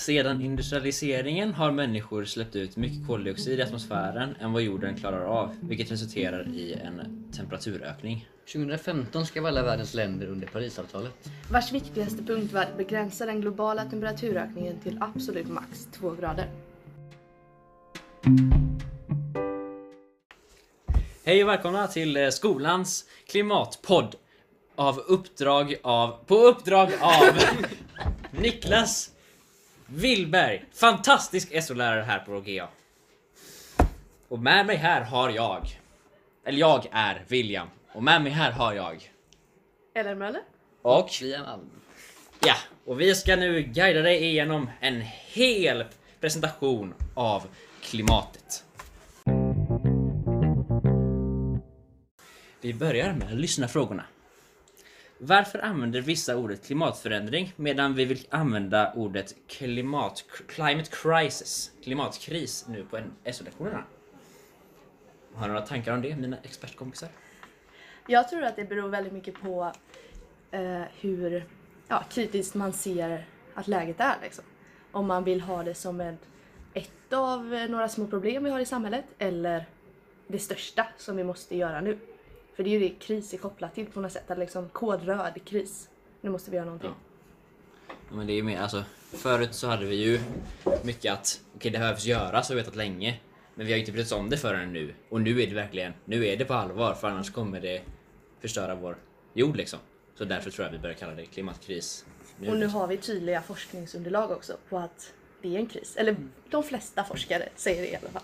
Sedan industrialiseringen har människor släppt ut mycket koldioxid i atmosfären än vad jorden klarar av, vilket resulterar i en temperaturökning. 2015 ska vara alla världens länder under Parisavtalet. Vars viktigaste punkt var att begränsa den globala temperaturökningen till absolut max 2 grader. Hej och välkomna till eh, skolans klimatpodd av uppdrag av, på uppdrag av Niklas Willberg, fantastisk SO-lärare här på GA. Och med mig här har jag, eller jag är William, och med mig här har jag, Eller Möller? och Liam Alm. ja, och vi ska nu guida dig igenom en hel presentation av klimatet. Vi börjar med att lyssna frågorna. Varför använder vissa ordet klimatförändring medan vi vill använda ordet klimat, climate crisis, klimatkris nu på SO-lektionerna? Har du några tankar om det, mina expertkompisar? Jag tror att det beror väldigt mycket på eh, hur ja, kritiskt man ser att läget är. Liksom. Om man vill ha det som ett, ett av eh, några små problem vi har i samhället eller det största som vi måste göra nu. För det är ju det kris är kopplat till på något sätt. Att liksom kodröd kris. Nu måste vi göra någonting. Ja, men det är ju mer, alltså, förut så hade vi ju mycket att okej det behövs göras vi vetat länge. Men vi har ju inte brytt oss om det förrän nu. Och nu är det verkligen, nu är det på allvar för annars kommer det förstöra vår jord liksom. Så därför tror jag vi börjar kalla det klimatkris. Och nu har vi tydliga forskningsunderlag också på att det är en kris. Eller de flesta forskare säger det i alla fall.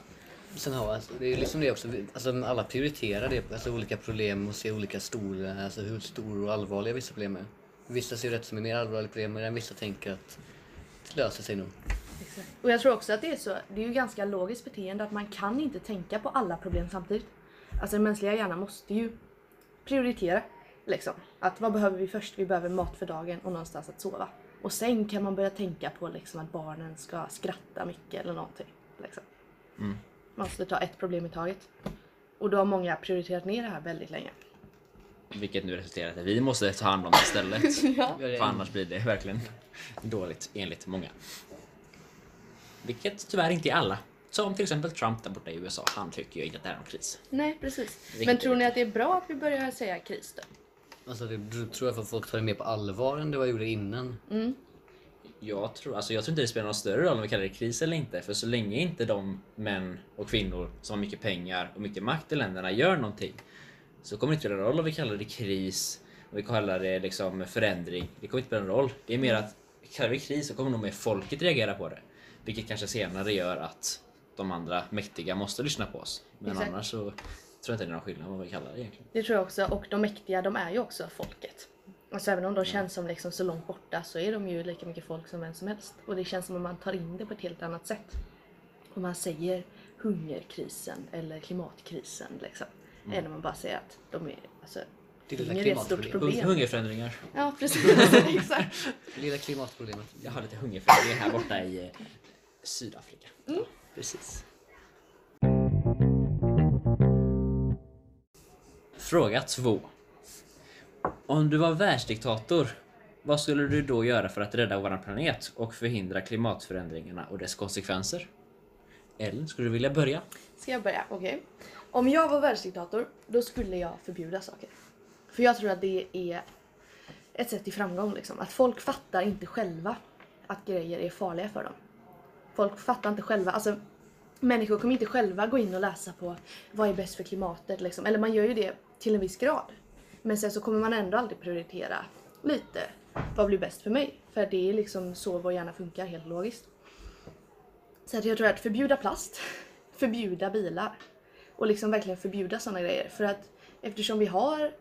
Sen har alltså, det är liksom det också, alltså alla prioriterar det, alltså olika problem och ser olika stora, alltså hur stora och allvarliga vissa problem är. Vissa ser rätt som är mer allvarliga problem medan vissa tänker att det löser sig nog. Exakt. Och jag tror också att det är så, det är ju ganska logiskt beteende att man kan inte tänka på alla problem samtidigt. Alltså den mänskliga hjärnan måste ju prioritera. Liksom. Att vad behöver vi först? Vi behöver mat för dagen och någonstans att sova. Och sen kan man börja tänka på liksom att barnen ska skratta mycket eller någonting. Liksom. Mm. Man måste ta ett problem i taget. Och då har många prioriterat ner det här väldigt länge. Vilket nu resulterar i att vi måste ta hand om det istället. Ja. För annars blir det verkligen dåligt enligt många. Vilket tyvärr inte är alla. Som till exempel Trump där borta i USA. Han tycker ju inte att det är någon kris. Nej, precis. Vilket Men tror ni att det är bra att vi börjar säga kris då? Alltså det tror jag för att folk tar det mer på allvar än det var gjorde innan. Jag tror, alltså jag tror inte det spelar någon större roll om vi kallar det kris eller inte. För så länge inte de män och kvinnor som har mycket pengar och mycket makt i länderna gör någonting. Så kommer det inte spela någon roll om vi kallar det kris, om vi kallar det liksom förändring. Det kommer inte spela någon roll. Det är mer att kallar vi kris så kommer nog mer folket reagera på det. Vilket kanske senare gör att de andra mäktiga måste lyssna på oss. Men Exakt. annars så tror jag inte det är någon skillnad vad vi kallar det egentligen. Det tror jag också. Och de mäktiga, de är ju också folket. Alltså även om de känns som liksom så långt borta så är de ju lika mycket folk som vem som helst. Och det känns som att man tar in det på ett helt annat sätt. Om man säger hungerkrisen eller klimatkrisen liksom. Än om man bara säger att de är, alltså, Det lilla hunger är ett stort problem. Hungerförändringar. Ja precis, exakt. Det lilla klimatproblemet. Jag har lite hungerförändringar här borta i eh, Sydafrika. Ja, precis. Fråga två. Om du var världsdiktator, vad skulle du då göra för att rädda vår planet och förhindra klimatförändringarna och dess konsekvenser? Ellen, skulle du vilja börja? Ska jag börja? Okej. Om jag var världsdiktator, då skulle jag förbjuda saker. För jag tror att det är ett sätt till framgång liksom. Att folk fattar inte själva att grejer är farliga för dem. Folk fattar inte själva, alltså människor kommer inte själva gå in och läsa på vad är bäst för klimatet liksom. Eller man gör ju det till en viss grad. Men sen så kommer man ändå alltid prioritera lite vad blir bäst för mig. För det är liksom så vår hjärna funkar helt logiskt. Så att jag tror att förbjuda plast, förbjuda bilar och liksom verkligen förbjuda sådana grejer. För att eftersom vi har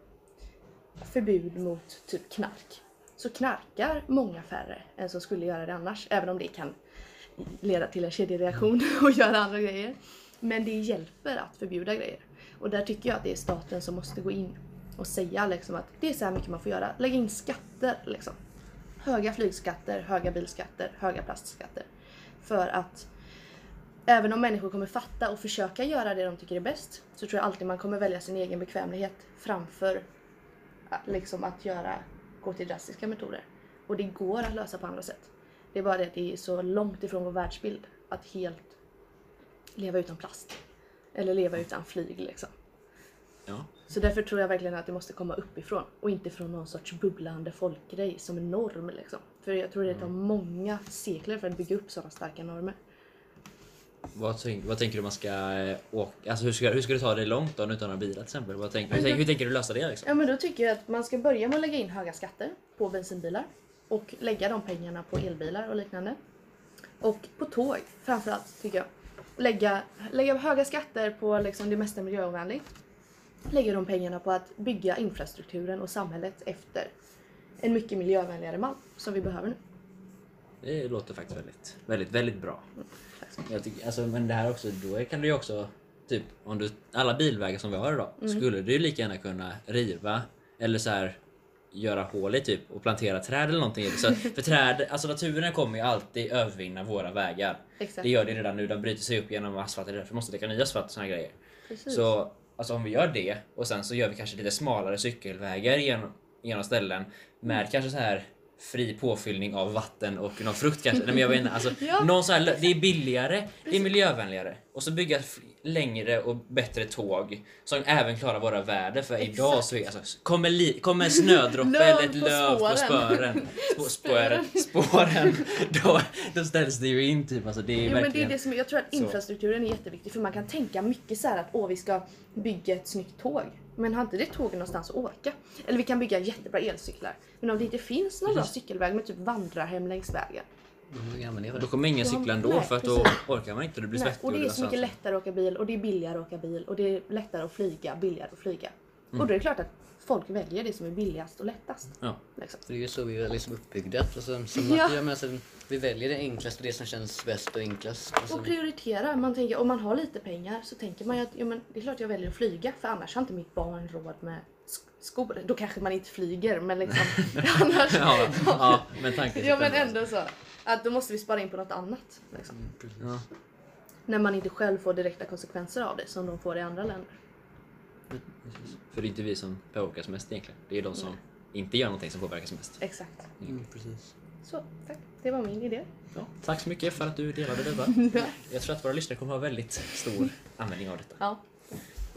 förbud mot typ knark så knarkar många färre än som skulle göra det annars. Även om det kan leda till en kedjereaktion och göra andra grejer. Men det hjälper att förbjuda grejer. Och där tycker jag att det är staten som måste gå in och säga liksom att det är så här mycket man får göra. Lägga in skatter liksom. Höga flygskatter, höga bilskatter, höga plastskatter. För att även om människor kommer fatta och försöka göra det de tycker är bäst så tror jag alltid man kommer välja sin egen bekvämlighet framför att, liksom att göra, gå till drastiska metoder. Och det går att lösa på andra sätt. Det är bara det att det är så långt ifrån vår världsbild att helt leva utan plast. Eller leva utan flyg liksom. Ja. Så därför tror jag verkligen att det måste komma uppifrån och inte från någon sorts bubblande folkgrej som en norm liksom. För jag tror det tar många sekler för att bygga upp sådana starka normer. Vad, tänk, vad tänker du man ska eh, åka? Alltså hur ska, hur ska du ta dig långt då utan några bilar till exempel? Vad tänk, hur, tänk, hur tänker du lösa det liksom? Ja men då tycker jag att man ska börja med att lägga in höga skatter på bensinbilar och lägga de pengarna på elbilar och liknande. Och på tåg framförallt tycker jag. Lägga, lägga höga skatter på liksom det mesta miljöovänligt. Lägga de pengarna på att bygga infrastrukturen och samhället efter en mycket miljövänligare mall som vi behöver nu. Det låter faktiskt väldigt, väldigt, väldigt bra. Mycket. Jag tycker, alltså, men det här också, då kan du ju också, typ om du, alla bilvägar som vi har idag, Mm. skulle du ju lika gärna kunna riva eller så här göra hål i typ och plantera träd eller någonting. Så, för träd, alltså naturen kommer ju alltid övervinna våra vägar. Exakt. Det gör det redan nu, de bryter sig upp genom asfalt, därför vi måste lägga ny asfalt och såna grejer. Precis. Så alltså om vi gör det och sen så gör vi kanske lite smalare cykelvägar genom, genom ställen med kanske så här fri påfyllning av vatten och någon frukt kanske. Nej, men jag vet inte, alltså, Ja, någon så här, det är billigare, det är miljövänligare. Och så bygga längre och bättre tåg som även klarar våra väder. För idag så är alltså, kommer, li, kommer en snödroppe eller ett på löv på spåren. spören, spå, spåren, spåren då, då ställs det ju in typ. Alltså, det är Jo, men det är det som, jag tror att så. infrastrukturen är jätteviktig för man kan tänka mycket så här att åh vi ska bygga ett snyggt tåg. Men har inte det tåget någonstans att åka? Eller vi kan bygga jättebra elcyklar. Men om det inte finns någon bra cykelväg med typ vandrarhem längs vägen. Mm, Då det? kommer ingen cykla ändå nej, för att då precis. orkar man inte. Du blir Nej, svettig och det är så mycket lättare att åka bil och det är billigare att åka bil och det är lättare att flyga, billigare att flyga. Mm. Och då är det klart att folk väljer det som är billigast och lättast. Ja. Liksom. För det är ju så vi är liksom uppbyggda. Alltså, som Ja. att, ja. men alltså, vi väljer det enklaste, det som känns bäst och enklast. Alltså, Och prioritera. Man tänker, om man har lite pengar så tänker man ju att ja, men det är klart jag väljer att flyga för annars har inte mitt barn råd med sk- skor. Då kanske man inte flyger men liksom annars. ja, ja, men tanken Ja men ändå så. Att då måste vi spara in på något annat. Liksom. Ja. När man inte själv får direkta konsekvenser av det som de får i andra länder. För det är inte vi som påverkas mest egentligen. Det är de som inte gör någonting som påverkas mest. Exakt. mm, precis. Så, tack. Det var min idé. Ja, tack så mycket för att du delade detta. Jag tror att våra lyssnare kommer ha väldigt stor användning av detta. Ja.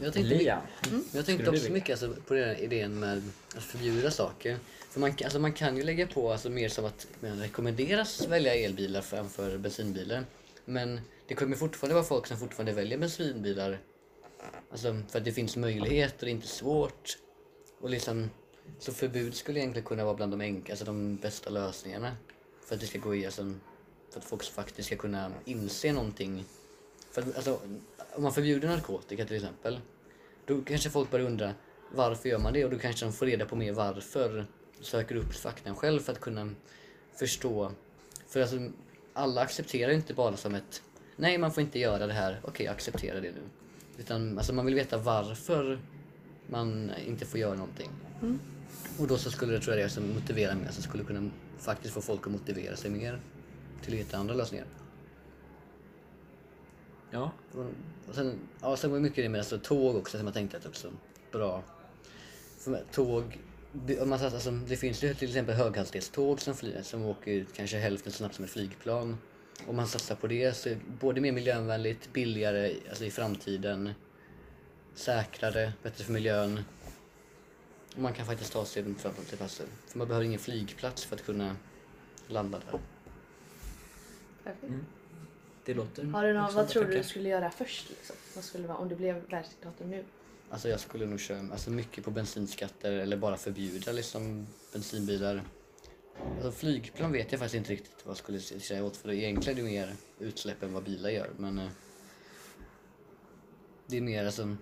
Jag tänkte, Liam. jag Skulle tänkte också mycket alltså, på den här idén med att förbjuda saker. För man, kan- alltså, man kan ju lägga på alltså, mer som att man rekommenderas välja elbilar framför bensinbilar. Men det kommer fortfarande vara folk som fortfarande väljer bensinbilar. Alltså för att det finns möjligheter, det är inte svårt. Och liksom, så förbud skulle egentligen kunna vara bland de, enkla, alltså, de bästa lösningarna. För att det ska gå i, alltså, för att folk faktiskt ska kunna inse någonting. För att, alltså, om man förbjuder narkotika till exempel, då kanske folk börjar undra varför gör man det? Och då kanske de får reda på mer varför. Söker upp faktan själv för att kunna förstå. För alltså, alla accepterar inte bara som ett Nej, man får inte göra det här. Okej, jag accepterar det nu. Utan alltså, man vill veta varför man inte får göra någonting. Och då så skulle det tror jag det som motiverar mer, så skulle kunna faktiskt få folk att motivera sig mer till att hitta andra lösningar. Ja, Och, och sen, ja, sen var det mycket det med alltså, tåg också som jag tänkte att också bra. För med tåg, man alltså, det finns ju till exempel höghastighetståg som, flyger, som åker ut kanske hälften så snabbt som ett flygplan. Om man satsar på det så är det både mer miljövänligt, billigare alltså i framtiden, säkrare, bättre för miljön. Och man kan faktiskt ta sig runt fram till platser. För man behöver ingen flygplats för att kunna landa där. Perfekt. det låter... Har du någon, vad tror du du skulle göra först? Liksom? Vad skulle det vara om du blev världsdiktator nu? Alltså jag skulle nog köra alltså mycket på bensinskatter eller bara förbjuda liksom bensinbilar. Alltså flygplan vet jag faktiskt inte riktigt vad jag skulle säga åt för egentligen är det mer utsläpp än vad bilar gör men eh, det är mer alltså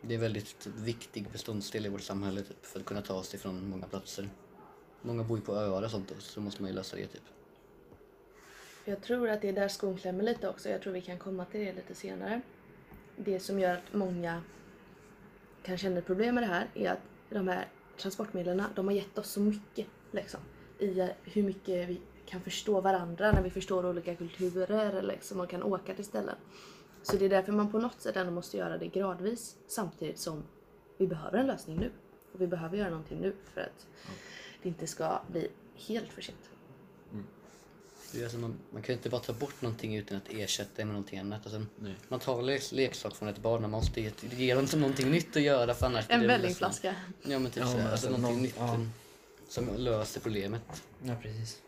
det är en väldigt viktig beståndsdel i vårt samhälle typ, för att kunna ta oss ifrån många platser. Många bor ju på öar och sånt så måste man ju lösa det typ. Jag tror att det är där skon klämmer lite också. Jag tror vi kan komma till det lite senare. Det som gör att många kan känna ett problem med det här är att de här transportmedlen, de har gett oss så mycket liksom. I hur mycket vi kan förstå varandra när vi förstår olika kulturer liksom, och kan åka till ställen. Så det är därför man på något sätt ändå måste göra det gradvis samtidigt som vi behöver en lösning nu. Och vi behöver göra någonting nu för att det inte ska bli helt för sent. Det är Alltså man, man kan ju inte bara ta bort någonting utan att ersätta det med någonting annat. Alltså, Nej. man tar en lek, leksak från ett barn, man måste ge, ge dem någonting nytt att göra för annars En vällingflaska. Ja men typ Ja, så, alltså, alltså någonting någon- nytt ja. Som- löser problemet. Ja, precis.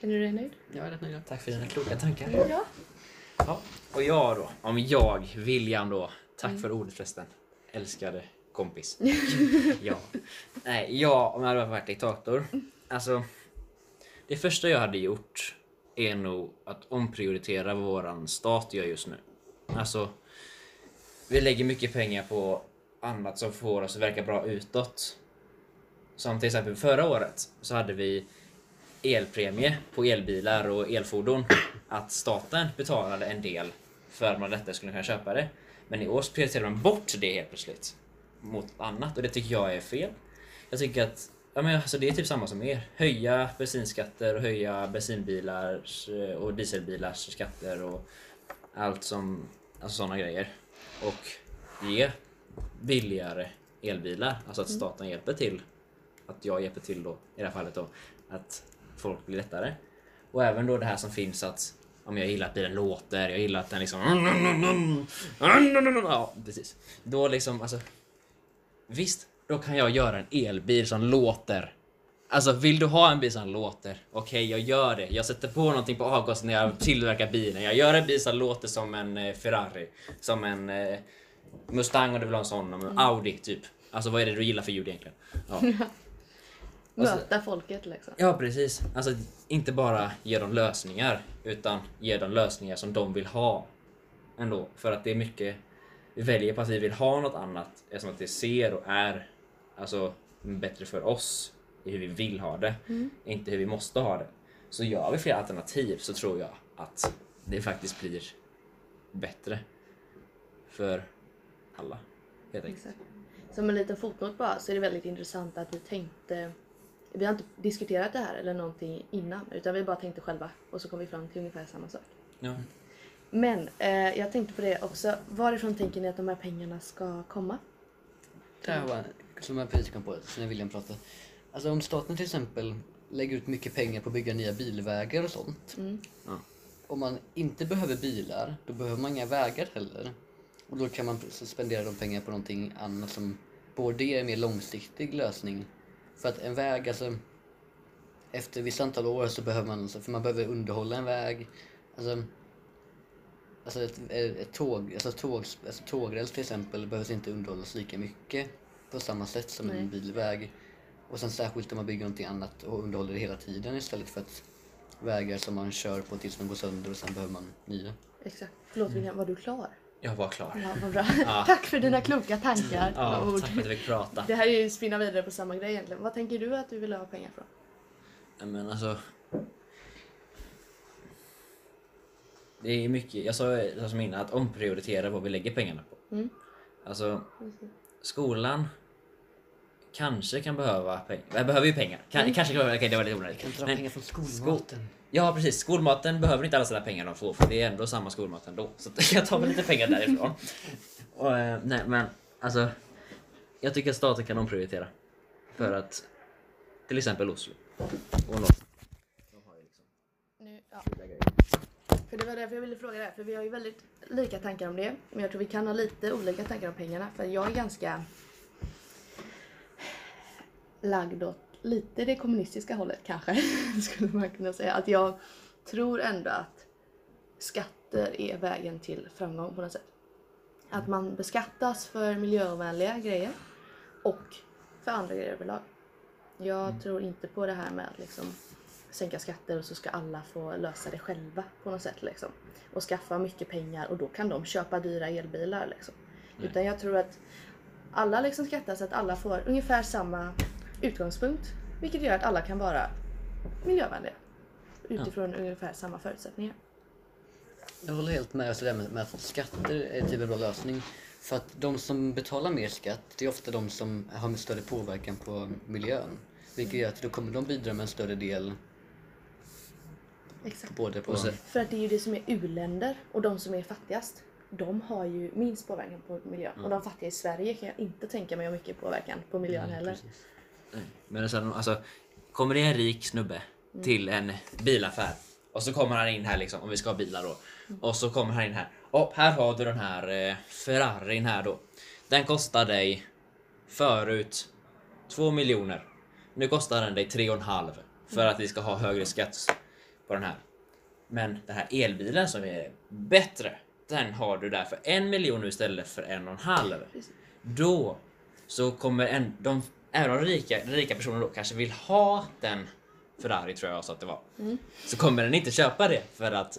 Känner du dig nöjd? Jag är rätt nöjd. Tack för dina kloka tankar. Ja. Ja. Och jag då? Om jag, William då. Tack för ordet förresten. Älskade kompis. ja. Nej, jag om jag hade varit diktator. Alltså. Det första jag hade gjort är nog att omprioritera våran stat gör just nu. Alltså. Vi lägger mycket pengar på annat som får oss att verka bra utåt. Som till exempel förra året så hade vi elpremie på elbilar och elfordon. Att staten betalade en del för att man lättare skulle kunna köpa det. Men i år så prioriterar man bort det helt plötsligt. Mot annat och det tycker jag är fel. Jag tycker att ja, men alltså det är typ samma som er. Höja bensinskatter och höja bensinbilars eh, och dieselbilars skatter och allt som, alltså sådana grejer. Och ge billigare elbilar. Alltså att staten hjälper till. Att jag hjälper till då, i det här fallet då. Att folk blir lättare. Och även då det här som finns att om jag gillar att bilen låter, jag gillar att den liksom... Ja, precis. Då liksom, alltså... Visst, då kan jag göra en elbil som låter. Alltså vill du ha en bil som låter? Okej, jag gör det. Jag sätter på någonting på avgasen när jag tillverkar bilen. Jag gör en bil som låter som en eh, Ferrari. Som en eh, Mustang om du vill ha en sån. En Audi typ. Alltså vad är det du gillar för ljud egentligen? Ja. Alltså- Möta folket liksom. Ja, precis. Alltså inte bara ge dem lösningar, utan ge dem lösningar som de vill ha. Ändå. För att det är mycket, vi väljer på att vi vill ha något annat eftersom att det ser och är alltså, bättre för oss i hur vi vill ha det, inte hur vi måste ha det. Så gör vi fler alternativ så tror jag att det faktiskt blir bättre för alla. Helt enkelt. Exakt. Som en liten fotnot bara så är det väldigt intressant att vi tänkte vi har inte diskuterat det här eller någonting innan utan vi bara tänkte själva och så kom vi fram till ungefär samma sak. Ja. Men eh, jag tänkte på det också. Varifrån tänker ni att de här pengarna ska komma? Det här var som jag precis kom på så när William pratade. Alltså om staten till exempel lägger ut mycket pengar på att bygga nya bilvägar och sånt. Mm. Ja. Om man inte behöver bilar, då behöver man inga vägar heller. Och då kan man spendera de pengarna på någonting annat som både är en mer långsiktig lösning. För att en väg, alltså efter ett visst antal år så behöver man, alltså, för man behöver underhålla en väg. Alltså, alltså ett, ett tåg, alltså, tåg, alltså tågräls till exempel behövs inte underhållas lika mycket på samma sätt som Nej. en bilväg. Och sen särskilt om man bygger någonting annat och underhåller det hela tiden istället för att vägar som man kör på tills de går sönder och sen behöver man nya. Exakt. Förlåt William, var du klar? Jag var klar. Ja, vad bra. Ja. Tack för dina kloka tankar Ja, och ord. tack för att jag fick prata. Det här är ju spinna vidare på samma grej egentligen. Vad tänker du att du vill ha pengar från? Nej, Men alltså... Det är mycket, jag sa som innan, att omprioritera vad vi lägger pengarna på. Mm. Alltså, skolan kanske kan behöva pengar. Jag behöver ju pengar. Kan, Kanske kan behöva, okej det var lite onödigt. Kan dra Men- pengar från skolmaten. Ja precis, skolmaten behöver inte alla sina pengar de får för det är ändå samma skolmat ändå. Så jag tar väl lite pengar därifrån. Och, eh, nej men alltså, jag tycker att staten kan omprioritera. För att till exempel Oslo och Norge. De har ju liksom Nu, ja. För det var därför jag ville fråga det här, för vi har ju väldigt lika tankar om det. Men jag tror vi kan ha lite olika tankar om pengarna. För jag är ganska lagd åt lite det kommunistiska hållet kanske, skulle man kunna säga. Att jag tror ändå att skatter är vägen till framgång på något sätt. Att man beskattas för miljöovänliga grejer och för andra grejer överlag. Jag tror inte på det här med att liksom sänka skatter och så ska alla få lösa det själva på något sätt liksom. Och skaffa mycket pengar och då kan de köpa dyra elbilar liksom. Utan jag tror att alla liksom skattar så att alla får ungefär samma utgångspunkt. Vilket gör att alla kan vara miljövänliga. Utifrån ungefär samma förutsättningar. Jag håller helt med alltså det där med, med att skatter är typ en bra lösning. För att de som betalar mer skatt, det är ofta de som har en större påverkan på miljön. Vilket gör att då kommer de bidra med en större del Exakt. både på... För att det är ju det som är u-länder och de som är fattigast. De har ju minst påverkan på miljön. Och de fattiga i Sverige kan jag inte tänka mig har mycket påverkan på miljön heller. Precis. Nej, Men sen, alltså, kommer det en rik snubbe till en bilaffär. Och så kommer han in här liksom, om vi ska ha bilar då. Och så kommer han in här. Och här har du den här eh, Ferrarin här då. Den kostar dig förut 2 miljoner. Nu kostar den dig 3,5 för att vi ska ha högre skatt på den här. Men den här elbilen som är bättre, den har du där för en miljon istället för en och en halv. Då så kommer en, de, även de rika, den rika personerna då kanske vill ha den Ferrari tror jag sa att det var. Så kommer den inte köpa det för att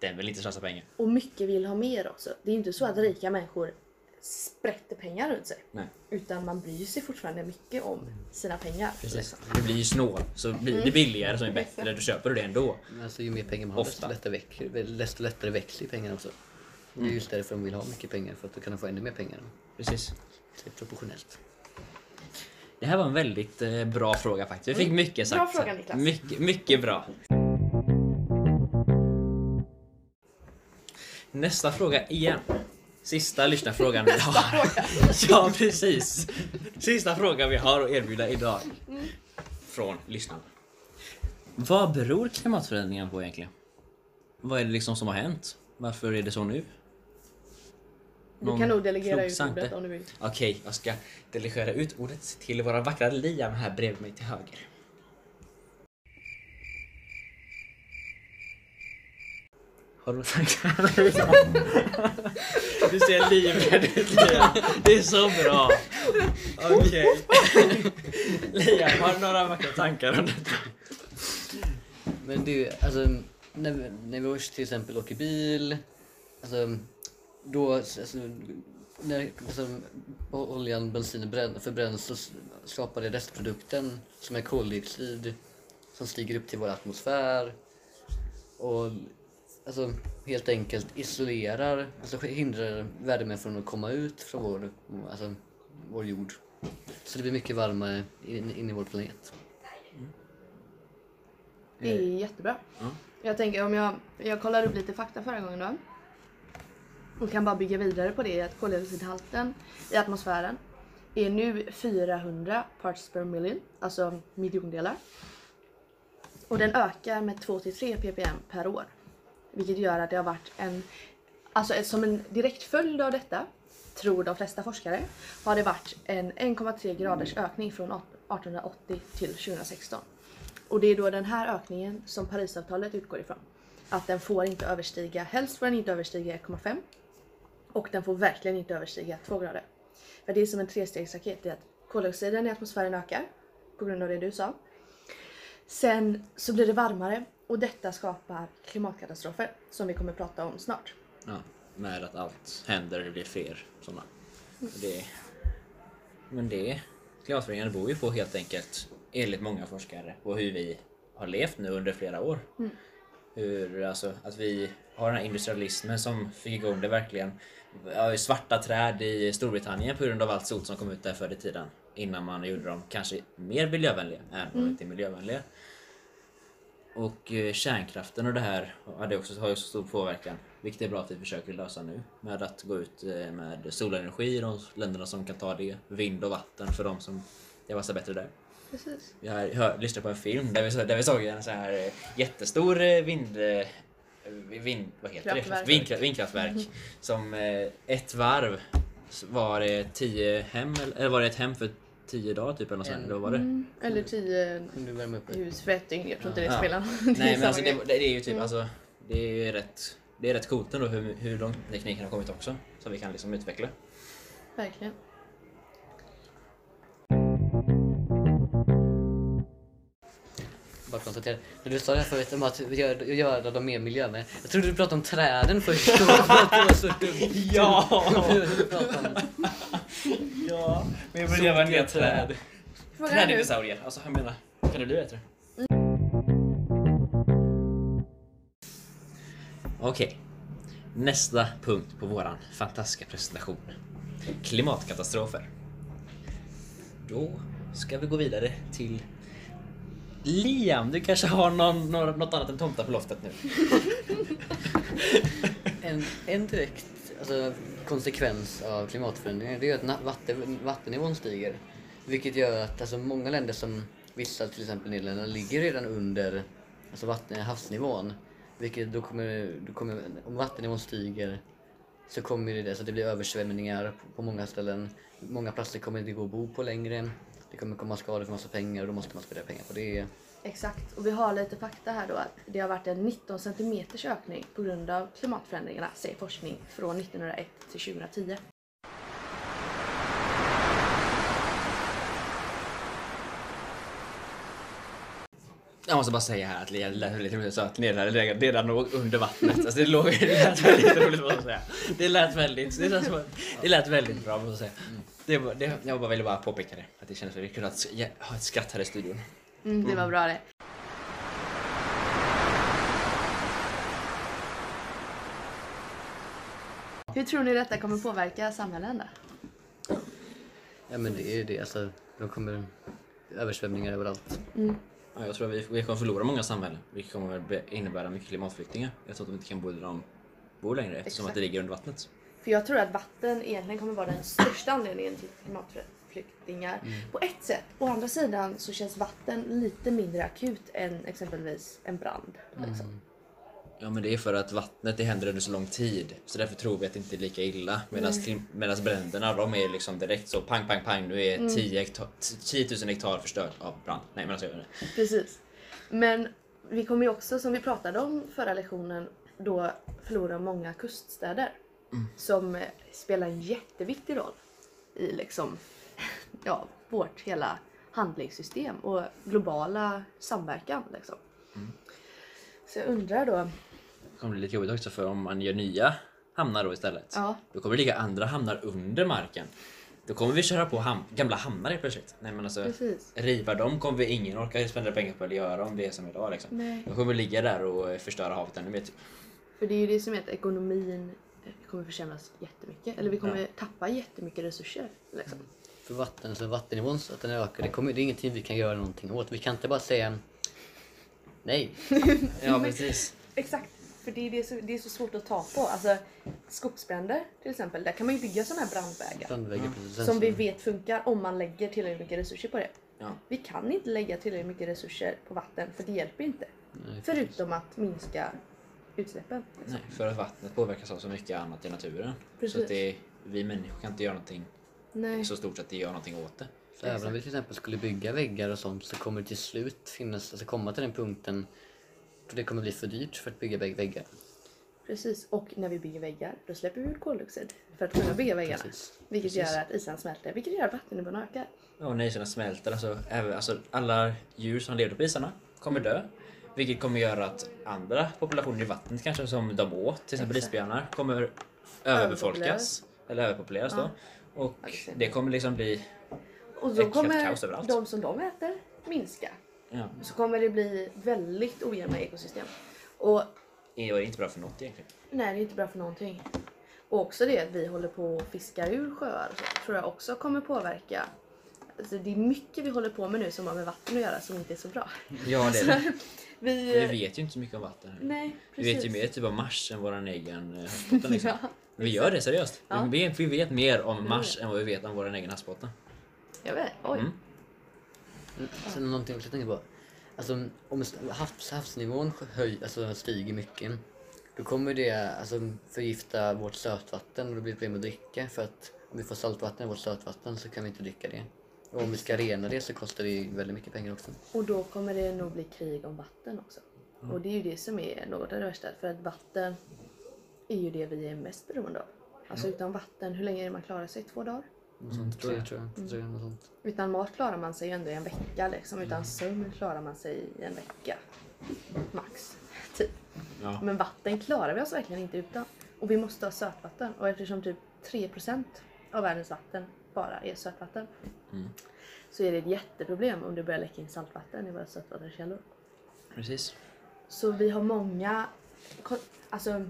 den vill inte slösa pengar. Och mycket vill ha mer också. Det är inte så att rika människor sprätter pengar runt sig. Nej. Utan man bryr sig fortfarande mycket om sina pengar. Precis. Du blir ju snål, så blir det billigare som är bättre, då köper du det ändå. Men Alltså, ju mer pengar man har Ofta. desto lättare, desto lättare växer ju pengarna också. Det är just därför de vill ha mycket pengar, för att då kan de få ännu mer pengar. Precis. Det är proportionellt. Det här var en väldigt eh, bra fråga faktiskt. Vi fick mycket sagt. Bra fråga, Niklas. Mycket, mycket bra. Nästa fråga igen. Sista lyssnarfrågan vi har. ja, precis. Sista frågan vi har att erbjuda idag. Från lyssnarna. Vad beror klimatförändringen på egentligen? Vad är det liksom som har hänt? Varför är det så nu? Du kan nog delegera ut ordet om du vill. Okej, jag ska delegera ut ordet till våra vackra Liam här bredvid mig till höger. Har du tankar? Du ser livrädd ut Liam. Det är så bra. Okej. Liam, har du några vackra tankar om detta? Men ju, alltså, när, vi- när vi till exempel åker bil, alltså, då, alltså, när alltså, oljan, bensin brän- förbränns så skapar det restprodukten som är koldioxid som stiger upp till vår atmosfär och alltså, helt enkelt isolerar, alltså hindrar värmen från att komma ut från vår, alltså, vår jord. Så det blir mycket varmare in, in i vår planet. Det är jättebra. Ja. Jag tänker om jag, jag kollade upp lite fakta förra gången då. Och kan bara bygga vidare på det att koldioxidhalten i atmosfären är nu 400 parts per million, alltså miljondelar. Och den ökar med 2-3 ppm per år. Vilket gör att det har varit en, alltså som en direkt följd av detta, tror de flesta forskare, har det varit en 1,3 graders ökning från 1880 till 2016. Och det är då den här ökningen som Parisavtalet utgår ifrån. Att den får inte överstiga, helst får den inte överstiga 1,5 och den får verkligen inte överstiga 2 grader. För det är som en trestegsraket, det är att koldioxiden i atmosfären ökar på grund av det du sa. Sen så blir det varmare och detta skapar klimatkatastrofer som vi kommer prata om snart. Ja, med att allt händer, det blir fler sådana. Det, men det, klimatförändringarna beror ju på helt enkelt, enligt många forskare, på hur vi har levt nu under flera år. Hur, alltså, att vi har den här industrialismen som fick igång det verkligen. Ja, svarta träd i Storbritannien på grund av allt sot som kom ut där förr i tiden. Innan man gjorde dem kanske mer miljövänliga än vad de inte är miljövänliga. Och eh, kärnkraften och det här hade också, har ju också stor påverkan. Vilket är bra att vi försöker lösa nu. Med att gå ut eh, med solenergi i de länderna som kan ta det. Vind och vatten för de som det passar bättre där. Precis. Vi har hör, lyssnat på en film där vi, där vi såg en sån här eh, jättestor eh, vind... eh, Vind, vad heter det? Vindkraft, vindkraftverk. Som ett varv var det tio hem, eller var det ett hem för tio dagar typ eller något sånt? Eller vad var det? Mm, eller 10 Kunde du värma upp det? hus för ett dygn, jag tror inte det Ja. spelar Nej är men alltså det, det är ju typ alltså Det är ju rätt Det är rätt coolt ändå hur, hur långt tekniken har kommit också Som vi kan liksom utveckla Verkligen. Bara konstatera. När du sa det här förut om att göra, göra dem mer miljövänliga. Jag trodde du pratade om träden först. Det var så dumt. Ja! Ja! Men jag Soldiga ner träd. Träddinosaurier, alltså jag menar Kan det bli bättre? Okej Nästa punkt på våran fantastiska presentation Klimatkatastrofer Då ska vi gå vidare till Liam, du kanske har någon, något annat än tomtar på loftet nu? En, en direkt alltså, konsekvens av klimatförändringen det är att vatten, vattennivån stiger. Vilket gör att alltså, många länder som vissa, till exempel Nederländerna, ligger redan under alltså vatten, havsnivån. Vilket då kommer, då kommer, om vattennivån stiger så kommer det, alltså det blir översvämningar på, på många ställen. Många platser kommer inte gå att bo på längre. Det kommer komma skador för massa pengar och då måste man spendera pengar på det. Exakt. Och vi har lite fakta här då att det har varit en 19 centimeters ökning på grund av klimatförändringarna, säger forskning, från 1901 till 2010. Jag måste bara säga här att det lät väldigt roligt att Nederländerna redan låg under vattnet. Alltså det, låg, det lät väldigt roligt måste jag säga. Det lät väldigt, det lät, som- det lät väldigt bra måste jag säga. Det, var- det, jag bara ville bara påpeka det. Att det kändes väldigt kul att ge- ha ett skratt här i studion. Mm, det var bra det. Hur tror ni detta kommer påverka samhällen då? Ja men det är ju det, alltså de kommer översvämningar överallt. Ja, jag tror att vi, vi kommer förlora många samhällen. Vilket kommer innebära mycket klimatflyktingar. Jag tror att de inte kan bo där de bor längre eftersom Exakt. att det ligger under vattnet. För jag tror att vatten egentligen kommer vara den största anledningen till klimatflyktingar på ett sätt. Å andra sidan så känns vatten lite mindre akut än exempelvis en brand. Liksom. Ja men det är för att vattnet det händer under så lång tid. Så därför tror vi att det inte är lika illa. Medan bränderna de är liksom direkt så pang pang pang nu är 10, hektar, 10 000 hektar förstört av brand. Nej men alltså jag. Precis. Men vi kommer ju också, som vi pratade om förra lektionen, då förlora många kuststäder. Som eh, spelar en jätteviktig roll i liksom, ja, vårt hela handlingssystem och globala samverkan. Liksom. Så jag undrar då, kommer bli lite jobbigt också för om man gör nya hamnar då istället. ja, Då kommer det ligga andra hamnar under marken. Då kommer vi köra på ham- gamla hamnar helt plötsligt. Nej men alltså precis. riva dem kommer vi ingen orka spendera pengar på eller göra om det är som idag liksom. Nej. De kommer ligga där och förstöra havet ännu mer typ. För det är ju det som är att ekonomin eh, kommer försämras jättemycket. Eller vi kommer tappa jättemycket resurser. Liksom. För vatten, så vattennivån så att den ökar, det, kommer, det är ingenting vi kan göra någonting åt. Vi kan inte bara säga nej. Ja precis. Exakt, för det är, det, så, det är så svårt att ta på. Alltså, skogsbränder till exempel, där kan man ju bygga sådana här brandvägar. Brandväggar precis. Som vi vet funkar om man lägger tillräckligt mycket resurser på det. Ja. Vi kan inte lägga tillräckligt mycket resurser på vatten för det hjälper inte. Nej, Förutom att minska utsläppen. Nej, för att vattnet påverkas av så mycket annat i naturen. Precis. Så att det, vi människor kan inte göra någonting Nej. så stort att det gör någonting åt det. Så även om vi till exempel skulle bygga väggar och sånt så kommer det till slut finnas, alltså komma till den punkten för det kommer bli för dyrt för att bygga vägg- väggar. Precis, och när vi bygger väggar då släpper vi ut koldioxid för att kunna bygga väggarna. Precis. Vilket gör att isen smälter, vilket gör att vattennivån ökar. Ja, och när isarna smälter, alltså, även, alltså alla djur som levde på isarna kommer dö. Vilket kommer göra att andra populationer i vattnet kanske som de åt, till exempel isbjörnar, kommer överbefolkas. Eller överpopuleras då. Och Ja, det kommer liksom bli... Och då kommer kaos överallt. de som de äter minska. Ja, Så kommer det bli väldigt ojämna ekosystem. Och det är inte bra för något egentligen. nej, det är inte bra för någonting. Och också det att vi håller på att fiska ur sjöar så, tror jag också kommer påverka. Alltså det är mycket vi håller på med nu som har med vatten att göra som inte är så bra. Ja, det är det. Vi, Vi vet ju inte så mycket om vatten. Här. Nej, Vi precis. vet ju mer typ om Mars än våran egen eh, havsbotten liksom. Ja, Vi gör det seriöst. Ja. Vi, vet, vi vet mer om Mars än vad vi vet om vår egen havsbotten. jag vet. Oj. Mm. Sen någonting också jag tänker på. Alltså om havs, havsnivån höj, alltså, stiger mycket då kommer det alltså, förgifta vårt sötvatten och då blir det problem att dricka för att om vi får saltvatten i vårt sötvatten så kan vi inte dricka det. Och om vi ska rena det så kostar det väldigt mycket pengar också. Och då kommer det nog bli krig om vatten också. Och det är ju det som är något av det värsta. För att vatten är ju det vi är mest beroende av. Alltså utan vatten, hur länge är det man klarar sig? Två dagar? Något sånt, tror jag, tror jag. Tror jag, något sånt. Utan mat klarar man sig ju ändå i en vecka liksom. Utan sömn klarar man sig i en vecka. Max. Typ. Ja. Men vatten klarar vi oss verkligen inte utan. Och vi måste ha sötvatten. Och eftersom typ 3% av världens vatten bara är sötvatten. Mm. Så är det ett jätteproblem om det börjar läcka in saltvatten i våra sötvattenkällor. Precis. Så vi har många, alltså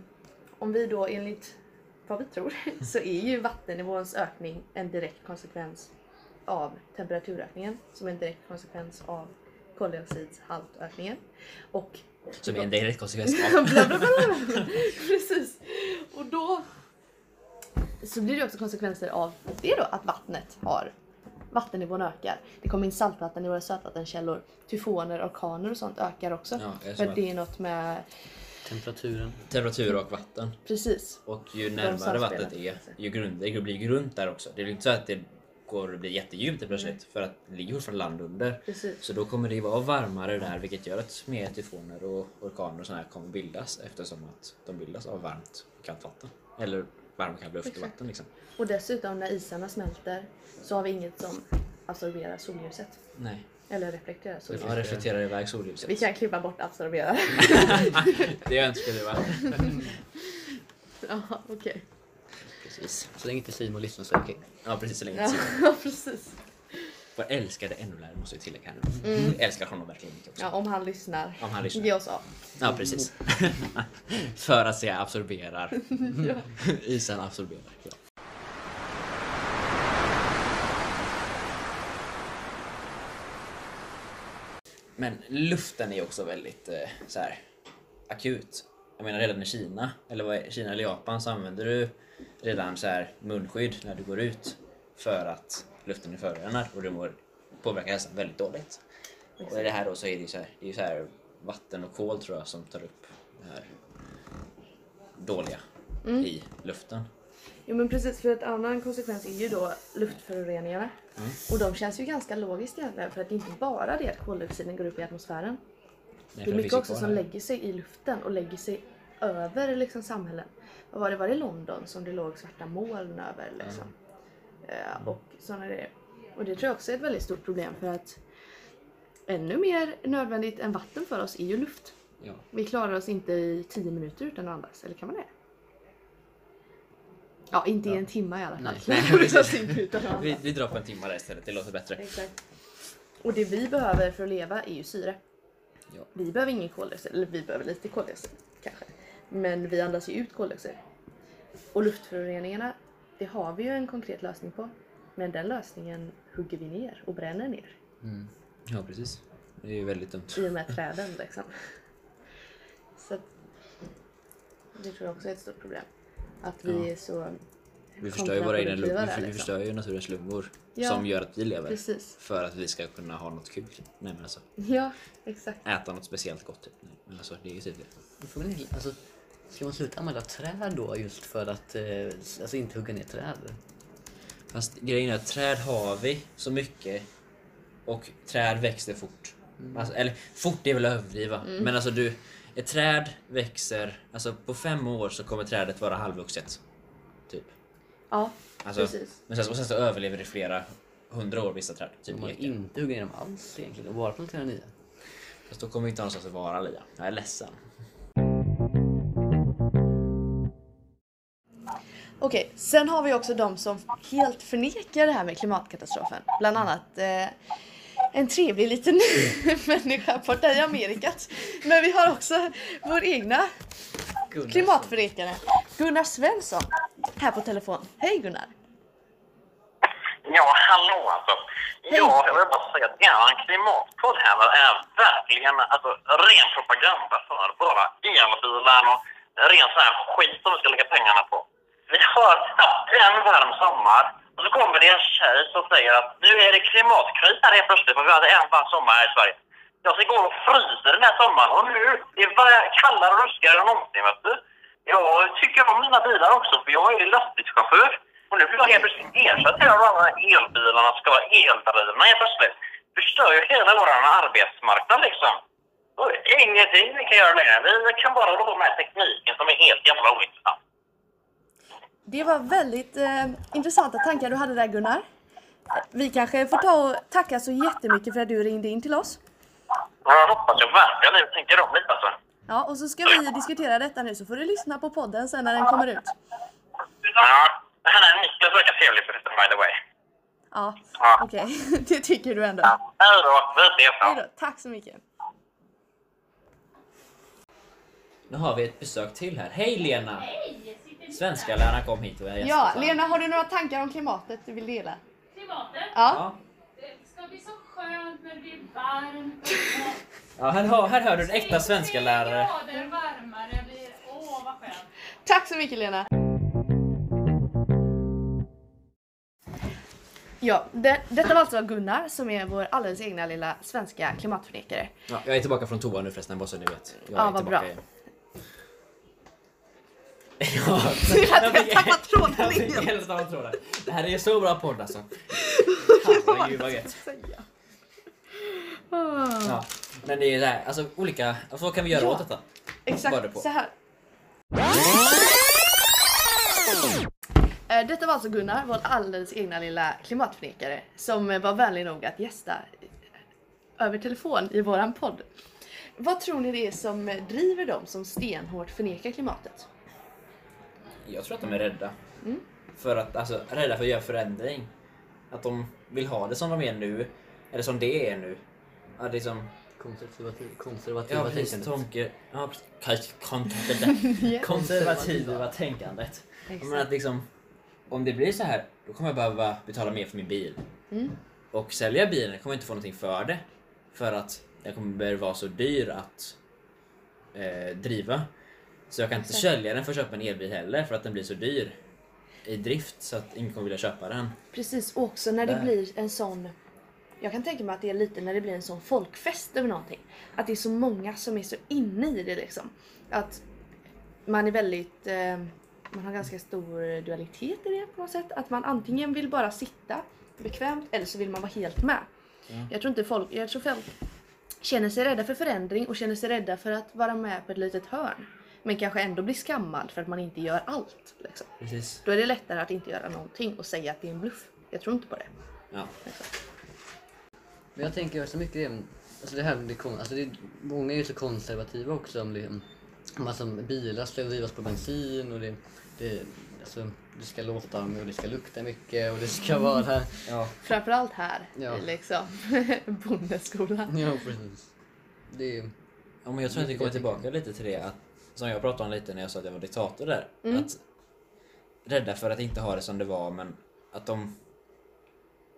om vi då enligt vad vi tror så är ju vattennivåns ökning en direkt konsekvens av temperaturökningen som är en direkt konsekvens av koldioxidhaltökningen. Och Som är en direkt konsekvens av. bla, bla, bla, bla. Precis. Och då så blir det också konsekvenser av det då att vattnet har vattennivån ökar. Det kommer in saltvatten i våra sötvattenkällor. Tyfoner, orkaner och sånt ökar också. Ja, för det är något med... Temperaturen. Temperatur och vatten. Precis. Och ju närmare vattnet är, ju grundare det blir grunt där också. Det är inte så att det går att bli jättedjupt plötsligt för att det ligger fortfarande land under. Precis. Så då kommer det vara varmare där vilket gör att mer tyfoner och orkaner och sådana här kommer bildas eftersom att de bildas av varmt och kallt vatten. Eller varm och kall luft och vatten liksom. Och dessutom när isarna smälter så har vi inget som absorberar solljuset. Nej. Eller reflekterar Ja, solljuset. reflekterar iväg solljuset. Vi kan klippa bort absorbera. det önskar du va? ja, okej. Precis. Så länge inte Simon lyssnar så är det okej. Ja precis så länge Ja, ja. precis. Vår älskade NO-lärare måste vi tillägga här nu. Mm. Älskar honom verkligen mycket också. Ja, om han lyssnar. Om han lyssnar. Ge oss av. Ja precis. För att säga absorberar. Ja. Isen absorberar. Ja. Men luften är också väldigt eh, så här, akut. Jag menar redan i Kina, eller vad är, Kina eller Japan så använder du redan så här munskydd när du går ut för att luften är förorenad och det mår, påverkar hälsan väldigt dåligt. Och i det här då så är det ju så här, det är så här vatten och kol tror jag som tar upp det här dåliga i luften. Jo men precis, för en annan konsekvens är ju då luftföroreningarna. Mm. Och de känns ju ganska logiskt egentligen för att det är inte bara det att koldioxiden går upp i atmosfären. Nej, Det är mycket också som här. lägger sig i luften och lägger sig över liksom, samhällen. Vad var det, var det London som det låg svarta moln över liksom? Eh, och sådana grejer. Och det tror jag också är ett väldigt stort problem för att ännu mer nödvändigt än vatten för oss är ju luft. Ja. Vi klarar oss inte i 10 minuter utan att andas, eller kan man det? Ja, inte i en timme i alla fall. Nej. Klarar Nej, vi Vi, drar på en timme där istället, det låter bättre. Exakt. Och det vi behöver för att leva är ju syre. Ja. Vi behöver ingen koldioxid, eller vi behöver lite koldioxid kanske. Men vi andas ju ut koldioxid. Och luftföroreningarna, det har vi ju en konkret lösning på. Men den lösningen hugger vi ner och bränner ner. Ja, precis. Det är ju väldigt dumt. I och med träden liksom. Så det tror jag också är ett stort problem. Att vi Ja. är så Vi förstör ju våra egna vi, där, vi liksom. förstör ju naturens lungor Ja. som gör att vi lever. Precis. För att vi ska kunna ha något kul. Nej men alltså, Ja, exakt. äta något speciellt gott typ. Nej, men alltså, det är ju typ det. Alltså, ska man sluta använda träd då just för att eh, alltså inte hugga ner träd? Fast grejen är att träd har vi så mycket och träd växer fort. Alltså, eller fort är väl att överdriva. Men alltså du, ett träd växer, alltså på fem år så kommer trädet vara halvvuxet. Typ. Ja, Alltså, precis. men sen, och sen så överlever det flera hundra år vissa träd. Typ Om man ekar. inte hugger ner dem alls egentligen och bara planterar nya. Fast då kommer vi inte ha någonstans att vara Lia. Jag är ledsen. Okej, sen har vi också de som helt förnekar det här med klimatkatastrofen. Bland annat eh, en trevlig liten människa borta i Amerikat. Men vi har också vår egna klimatförnekare, Gunnar Svensson, här på telefon. Hej Gunnar! Ja, hallå alltså. Ja, jag vill bara säga att er klimatpodd här är verkligen alltså, ren propaganda för bara elbilar och ren sån här skit som vi ska lägga pengarna på. Vi har haft en varm sommar och så kommer det en tjej som säger att nu är det klimatkris här helt plötsligt för vi hade en varm sommar här i Sverige. Jag ska gå och frysa den här sommaren och nu det är kallare och ruskigare än någonsin vet du. Jag tycker om mina bilar också för jag är lastbilschaufför. Och nu blir jag helt plötsligt ersatt av de här elbilarna ska vara eldrivna helt plötsligt. Förstör ju hela vår arbetsmarknad liksom. Och ingenting vi kan göra längre. Vi kan bara hålla på med tekniken som är helt jävla ointressant. Det var väldigt eh, intressanta tankar du hade där Gunnar. Vi kanske får ta och tacka så jättemycket för att du ringde in till oss. Och jag hoppas jag verkligen nu tänker om lite alltså. Ja, och så ska vi diskutera detta nu så får du lyssna på podden sen när den kommer ut. Ja, det här är Niklas verkar trevlig förresten by the way. Ja, Ja. okej. Det tycker du ändå. Ja, hej då, vi ses Hej då. då, tack så mycket. Nu har vi ett besök till här. Hej Lena! Svenska läraren kom hit och är Ja, gästspeaker. Lena, har du några tankar om klimatet du vill dela? Klimatet. Ja. Ja. Det ska bli så skönt när det blir varmt. och Ja, här, hör, här hör du en äkta svenska lärare. grader varmare blir... Åh, vad skönt. Tack så mycket Lena. Ja, det, detta var alltså Gunnar som är vår alldeles egna lilla svenska klimatförnekare. Ja, jag är tillbaka från toa nu förresten, bara så ni vet. Jag Ja, vad bra. igen. Ja, har tappat tråden igen. tråden. Det här är så bra podd alltså. Herregud vad gött. Ja, men det är det här, alltså olika, alltså, vad kan vi göra Ja. åt detta? Det Exakt, på? så här. Eh, Detta var alltså Gunnar, vår alldeles egna lilla klimatförnekare som var vänlig nog att gästa över telefon i våran podd. Vad tror ni det är som driver dem som stenhårt förnekar klimatet? Jag tror att de är rädda. Mm. För att, alltså, rädda för att göra förändring. Att de vill ha det som de är nu, eller som det är nu. Ja, det är som, Konservativ, konservativa ja precis, tänkandet. tonker, ja, precis, kon- kon- konservativa tänkandet. Jag menar att liksom, om det blir så här, då kommer jag behöva betala mer för min bil. Mm. Och sälja bilen kommer jag inte få någonting för det. För att den kommer vara så dyr att eh, driva. Så jag kan inte sälja den för att köpa en elbil heller för att den blir så dyr i drift så att ingen kommer vilja köpa den. Precis, och också när det Där. blir en sån... Jag kan tänka mig att det är lite när det blir en sån folkfest över någonting. Att det är så många som är så inne i det liksom. Att man är väldigt... Eh, man har ganska stor dualitet i det på något sätt. Att man antingen vill bara sitta bekvämt eller så vill man vara helt med. Ja. Jag tror inte folk... Jag tror folk känner sig rädda för förändring och känner sig rädda för att vara med på ett litet hörn. Men kanske ändå blir skammad för att man inte gör allt. Liksom. Precis. Då är det lättare att inte göra någonting och säga att det är en bluff. Jag tror inte på det. Ja. Liksom. Men jag tänker så mycket alltså det här med kon- alltså det, många är ju så konservativa också om det, alltså bilar ska drivas på bensin och det, det, alltså, det ska låta och det ska lukta mycket och det ska vara... Ja. Framförallt här Ja. liksom bondeskolan. Ja precis. Det Ja, men jag tror att vi kommer tillbaka lite till det att, som jag pratade om lite när jag sa att jag var diktator där. Mm. Att rädda för att inte ha det som det var men att de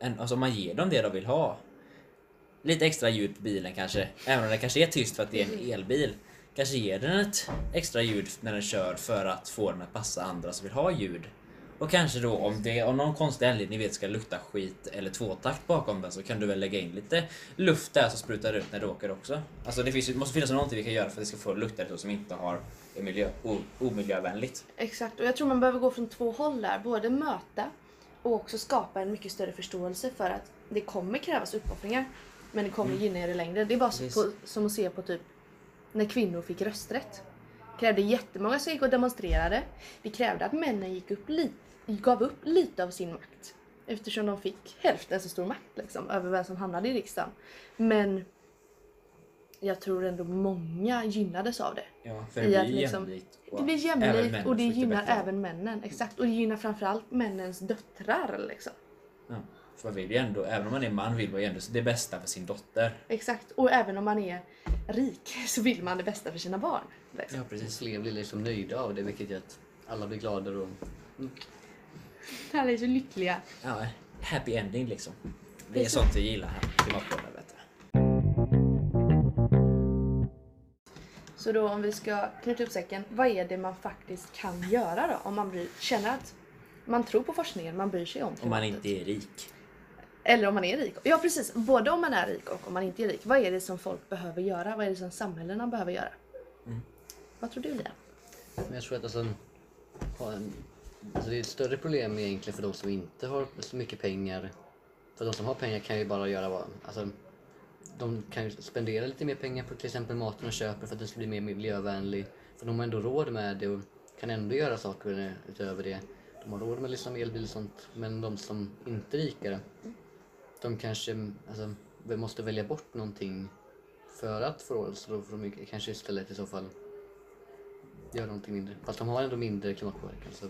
en, alltså man ger dem det de vill ha. Lite extra ljud på bilen kanske, även om det kanske är tyst för att det är en elbil. Kanske ger den ett extra ljud när den kör för att få den att passa andra som vill ha ljud. Och kanske då om det av någon konstig anledning vet ska lukta skit eller tvåtakt bakom den så kan du väl lägga in lite luft där som sprutar ut när du åker också. Alltså det finns, det måste finnas någonting vi kan göra för att det ska få lukta så som inte har är miljö, o, omiljövänligt. Exakt, och jag tror man behöver gå från två håll där. Både möta och också skapa en mycket större förståelse för att det kommer krävas uppoffringar. Men det kommer gynna er i längden. Det är bara så på, som att se på typ när kvinnor fick rösträtt. krävde jättemånga som gick och demonstrerade. Det krävde att männen gick upp li- gav upp lite av sin makt. Eftersom de fick hälften så stor makt liksom, över vem som hamnade i riksdagen. Men jag tror ändå många gynnades av det. Ja, för det blir liksom- jämlikt. Det blir jämlikt och det gynnar även männen. Exakt. Och det gynnar framförallt männens döttrar. Liksom. Ja, för man vill ju ändå, även om man är man vill man ju ändå det bästa för sin dotter. Exakt. Och även om man är rik så vill man det bästa för sina barn. Liksom. Ja, Precis, precis. fler blir liksom nöjda av det vilket gör att alla blir glada och Alla är så lyckliga. Ja, happy ending liksom. Det är sånt vi gillar här i Klimatpodden vet du. Så då om vi ska knyta upp säcken, vad är det man faktiskt kan göra då? Om man bryr, känner att man tror på forskningen, man bryr sig om Om man klimatet. inte är rik. Eller om man är rik. Ja precis, både om man är rik och om man inte är rik. Vad är det som folk behöver göra? Vad är det som samhällena behöver göra? Mm. Vad tror du? Men jag tror att alltså, ha en, alltså det är ett större problem egentligen för de som inte har så mycket pengar. För de som har pengar kan ju bara göra vad, alltså, de kan ju spendera lite mer pengar på till exempel maten de köper för att den ska bli mer miljövänlig. För de har ändå råd med det och kan ändå göra saker utöver det. De har råd med liksom elbil och sånt. Men de som inte är rikare, de kanske alltså, måste välja bort någonting för att få råd. Så då får de kanske istället i så fall göra någonting mindre. Fast de har ändå mindre klimatpåverkan. Så,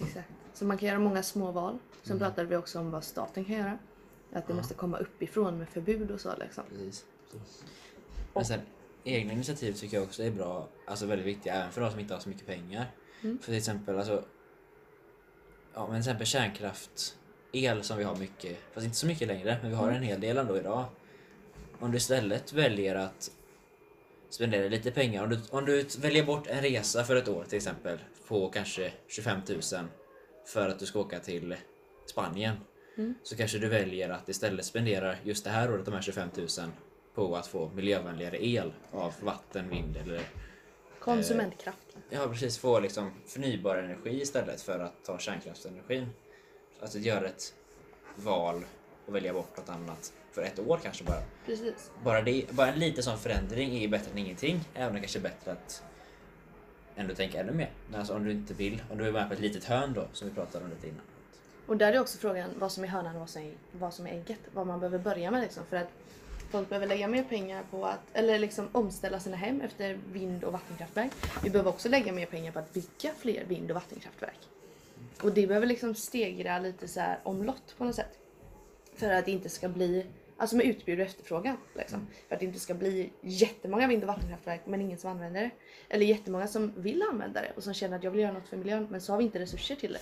Exakt. Så man kan göra många små val. Sen pratade vi också om vad staten kan göra. Att det måste komma uppifrån med förbud och så liksom. Precis. Men sen, egna initiativ tycker jag också är bra, alltså väldigt viktiga även för de som inte har så mycket pengar. Mm. För till exempel, alltså, ja, men till exempel kärnkraft, el som vi har mycket, fast inte så mycket längre, men vi har en hel del ändå idag. Om du istället väljer att spendera lite pengar, om du, om du väljer bort en resa för ett år till exempel på kanske 25 000 för att du ska åka till Spanien. Så kanske du väljer att istället spendera just det här året, de här 25 000 på att få miljövänligare el av vatten, vind eller Konsumentkraft. Ja precis, få liksom förnybar energi istället för att ta kärnkraftsenergin. Alltså göra ett val och välja bort något annat för ett år kanske bara. Precis. Bara, det, bara en liten sån förändring är ju bättre än ingenting. Även om det kanske är bättre att ändå tänka ännu mer. Men alltså om du inte vill, om du är med på ett litet hörn då som vi pratade om lite innan. Och där är också frågan vad som är hönan och vad som är, vad som är ägget. Vad man behöver börja med liksom. För att folk behöver lägga mer pengar på att, eller liksom omställa sina hem efter vind och vattenkraftverk. Vi behöver också lägga mer pengar på att bygga fler vind och vattenkraftverk. Och det behöver liksom stegra lite så här omlott på något sätt. För att det inte ska bli, alltså med utbud och efterfrågan. Liksom. För att det inte ska bli jättemånga vind och vattenkraftverk men ingen som använder det. Eller jättemånga som vill använda det och som känner att jag vill göra något för miljön men så har vi inte resurser till det.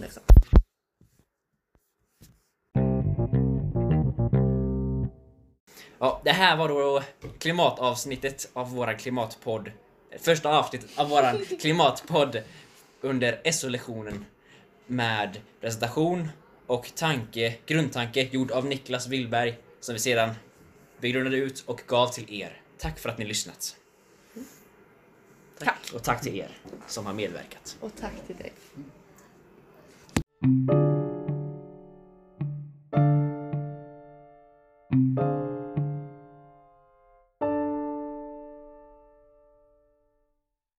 Liksom. Ja, det här var då klimatavsnittet av våran klimatpodd. Första avsnittet av våran klimatpodd under SO-lektionen med presentation och tanke, grundtanke gjord av Niklas Willberg som vi sedan begrundade ut och gav till er. Tack för att ni lyssnat. Tack. Och tack till er som har medverkat. Och tack till dig.